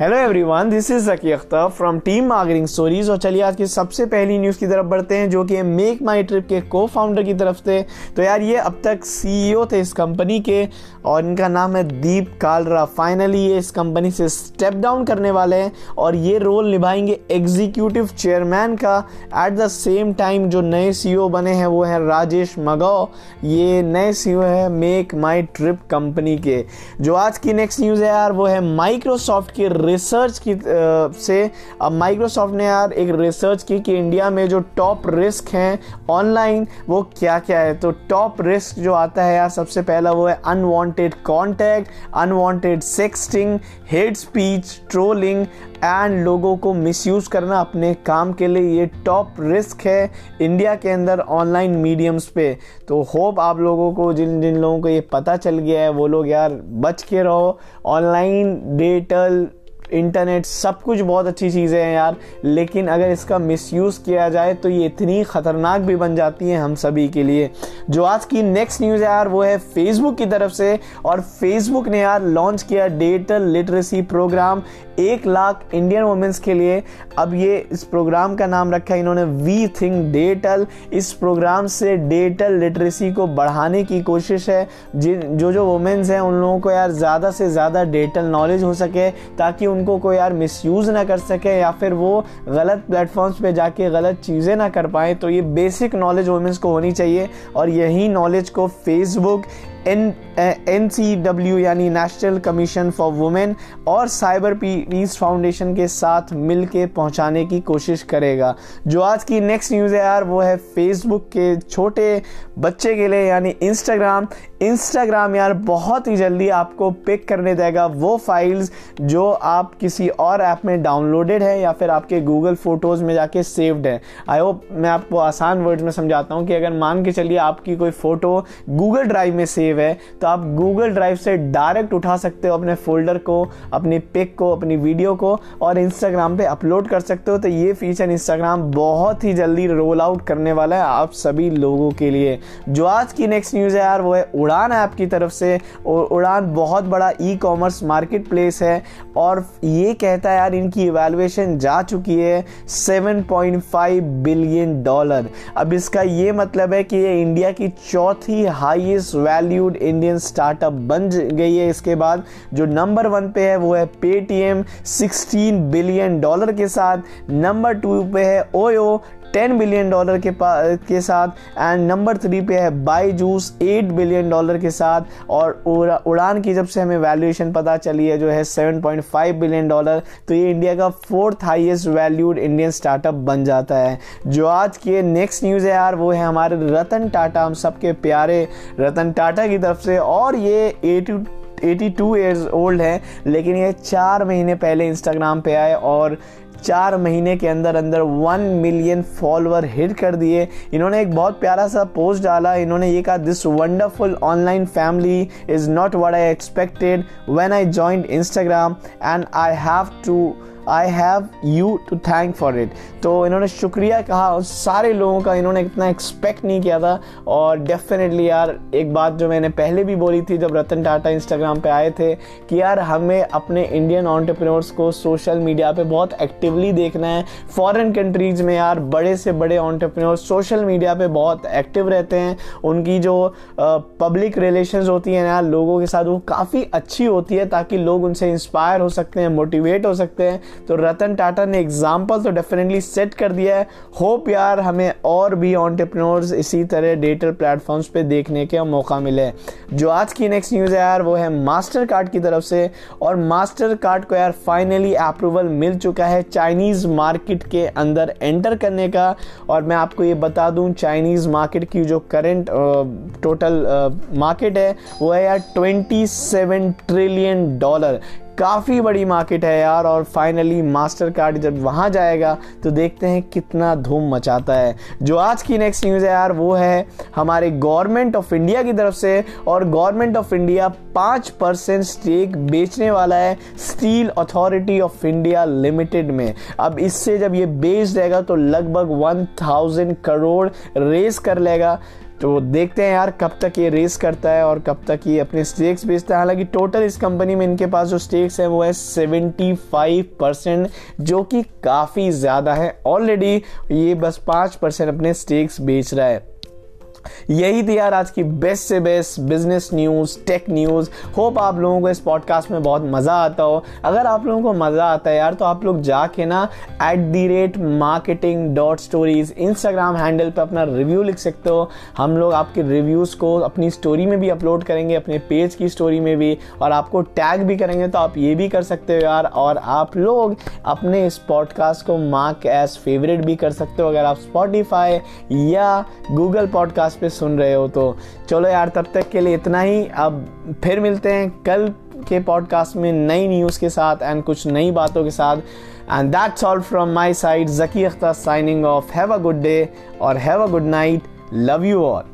Hello everyone this is Zaki Akhtar from team marketing stories और चलिए आज की सबसे पहली न्यूज़ की तरफ़ बढ़ते हैं, जो कि मेक माई ट्रिप के को फाउंडर की तरफ़ से। तो यार ये अब तक सीईओ थे इस कंपनी के और इनका नाम है दीप कालरा। फाइनली ये इस कंपनी से स्टेप डाउन करने वाले हैं और ये रोल निभाएँगे एग्जीक्यूटिव चेयरमैन का। एट द सेम टाइम जो नए सी बने हैं, वो हैं राजेश मगाओ ये नए सी है मेक माई ट्रिप कंपनी के। जो आज की नेक्स्ट न्यूज़ है यार, वो है माइक्रोसॉफ्ट के रिसर्च की से, अब माइक्रोसॉफ्ट ने यार एक रिसर्च की कि इंडिया में जो टॉप रिस्क हैं ऑनलाइन वो क्या क्या है? तो टॉप रिस्क जो आता है यार, सबसे पहला वो है unwanted contact unwanted sexting hate speech trolling and लोगों को मिसयूज़ करना अपने काम के लिए ये टॉप रिस्क है इंडिया के अंदर ऑनलाइन मीडियम्स पे। तो होप आप लोगों को, जिन जिन लोगों को ये पता चल गया है, वो लोग यार बच के रहो। ऑनलाइन डिजिटल इंटरनेट सब कुछ बहुत अच्छी चीज़ें हैं यार, लेकिन अगर इसका मिसयूज़ किया जाए तो ये इतनी ख़तरनाक भी बन जाती हैं हम सभी के लिए। जो आज की नेक्स्ट न्यूज़ है यार, वो है फेसबुक की तरफ़ से, और फेसबुक ने यार लॉन्च किया डिजिटल लिटरेसी प्रोग्राम एक लाख इंडियन वुमेंस के लिए। अब ये इस प्रोग्राम का नाम रखा है, इन्होंने वी थिंक डिजिटल इस प्रोग्राम से डिजिटल लिटरेसी को बढ़ाने की कोशिश है। जिन, जो जो वुमेंस हैं, उन लोगों को यार ज़्यादा से ज़्यादा डिजिटल नॉलेज हो सके, ताकि उनको कोई यार मिसयूज़ ना कर सके या फिर वो गलत प्लेटफॉर्म्स पे जाके गलत चीज़ें ना कर पाएँ तो ये बेसिक नॉलेज वुमेंस को होनी चाहिए और यही नॉलेज को फेसबुक एन सी डब्ल्यू यानी नेशनल कमीशन फॉर वुमेन और साइबर पीस फाउंडेशन के साथ मिल के पहुँचाने की कोशिश करेगा। जो आज की नेक्स्ट न्यूज़ है यार, वो है फेसबुक के छोटे बच्चे के लिए यानी इंस्टाग्राम इंस्टाग्राम यार बहुत ही जल्दी आपको पिक करने देगा वो फाइल्स जो आप किसी और ऐप में डाउनलोडेड है या फिर आपके गूगल फ़ोटोज़ में जाके सेव्ड है। आई होप मैं आपको आसान वर्ड्स में समझाता हूँ कि अगर मान के चलिए आपकी कोई फ़ोटो गूगल ड्राइव में सेव है तो आप गूगल ड्राइव से डायरेक्ट उठा सकते हो अपने फोल्डर को, अपनी पिक को, अपनी वीडियो को और इंस्टाग्राम पे अपलोड कर सकते हो। तो ये फीचर इंस्टाग्राम बहुत ही जल्दी रोल आउट करने वाला है आप सभी लोगों के लिए। जो आज की नेक्स्ट न्यूज़ है यार, वो है उड़ान ऐप की तरफ़ से। उड़ान बहुत बड़ा ई कॉमर्स मार्केट प्लेस है और ये कहता है यार, इनकी इवेलुएशन जा चुकी है 7.5 बिलियन डॉलर अब इसका ये मतलब है कि ये इंडिया की चौथी हाईएस्ट वैल्यूड इंडियन स्टार्टअप बन गई है इसके बाद, जो नंबर वन पे है, वो है पेटीएम 16 बिलियन डॉलर के साथ नंबर टू पे है ओयो टेन बिलियन डॉलर के के साथ एंड नंबर थ्री पे है Byju's eight billion dollar के साथ, और उड़ान की जब से हमें वैल्यूएशन पता चली है, जो है seven point five billion dollar तो ये इंडिया का fourth highest valued Indian startup बन जाता है। जो आज के नेक्स्ट न्यूज़ है यार, वो है हमारे रतन टाटा, हम सबके प्यारे रतन टाटा की तरफ़ से, और ये एटी 82 ईयर्स ओल्ड है, लेकिन ये चार महीने पहले इंस्टाग्राम पे आए, और चार महीने के अंदर अंदर वन मिलियन फॉलोअर हिट कर दिए। इन्होंने एक बहुत प्यारा सा पोस्ट डाला। इन्होंने ये कहा this wonderful online family is not what I expected when I joined Instagram and I have to I have you to thank for it तो इन्होंने शुक्रिया कहा उस सारे लोगों का इन्होंने इतना एक्सपेक्ट नहीं किया था। और डेफिनेटली यार, एक बात जो मैंने पहले भी बोली थी जब रतन टाटा इंस्टाग्राम पे आए थे कि यार हमें अपने इंडियन ऑन्टरप्रेन्योर्स को सोशल मीडिया पे बहुत एक्टिवली देखना है। फॉरेन कंट्रीज़ में यार, बड़े से बड़े ऑन्टरप्रेन्योर्स सोशल मीडिया पे बहुत एक्टिव रहते हैं। उनकी जो पब्लिक रिलेशन होती हैं यार, लोगों के साथ वो काफ़ी अच्छी होती है ताकि लोग उनसे इंस्पायर हो सकते हैं मोटिवेट हो सकते हैं। तो रतन टाटा ने एग्ज़ाम्पल तो डेफिनेटली सेट कर दिया है। होप यार हमें और भी ऑन्टरप्रनोर्स इसी तरह डिजिटल प्लेटफॉर्म्स पे देखने का मौका मिले। जो आज की नेक्स्ट न्यूज़ है यार, वो है मास्टर कार्ड की तरफ़ से। और मास्टर कार्ड को यार फाइनली अप्रूवल मिल चुका है चाइनीज़ मार्केट के अंदर एंटर करने का। और मैं आपको ये बता दूँ चाइनीज़ मार्केट की जो करेंट टोटल मार्केट है, वो है यार 27 ट्रिलियन डॉलर काफ़ी बड़ी मार्केट है यार, और फाइनली मास्टर कार्ड जब वहाँ जाएगा तो देखते हैं कितना धूम मचाता है। जो आज की नेक्स्ट न्यूज़ है यार, वो है हमारे गवर्नमेंट ऑफ़ इंडिया की तरफ़ से, और गवर्नमेंट ऑफ़ इंडिया पाँच परसेंट स्टेक बेचने वाला है Steel Authority of India Limited में। अब इससे जब ये बेच देगा तो लगभग वन थाउज़ेंड करोड़ रेस कर लेगा। तो देखते हैं यार कब तक ये रेस करता है और कब तक ये अपने स्टेक्स बेचता है। हालाँकि टोटल इस कंपनी में इनके पास जो स्टेक्स है वो है 75 परसेंट जो कि काफ़ी ज़्यादा है। ऑलरेडी ये बस पाँच परसेंट अपने स्टेक्स बेच रहा है। यही थी यार आज की बेस्ट से best business news tech news hope आप लोगों को इस पॉडकास्ट में बहुत मज़ा आता हो। अगर आप लोगों को मज़ा आता है यार तो आप लोग जाके ना at the rate marketing dot stories Instagram handle पर अपना रिव्यू लिख सकते हो। हम लोग आपके रिव्यूज़ को अपनी स्टोरी में भी अपलोड करेंगे, अपने पेज की स्टोरी में भी, और आपको टैग भी करेंगे तो आप ये भी कर सकते हो यार। और आप लोग अपने इस पॉडकास्ट को मार्क एज फेवरेट भी कर सकते हो, अगर आप स्पॉटिफाई या गूगल पॉडकास्ट पे सुन रहे हो तो चलो यार, तब तक के लिए इतना ही। अब फिर मिलते हैं कल के पॉडकास्ट में नई न्यूज़ के साथ एंड कुछ नई बातों के साथ। And that's all from my side Zaki Akhtar signing off have a good day और have a good night love you all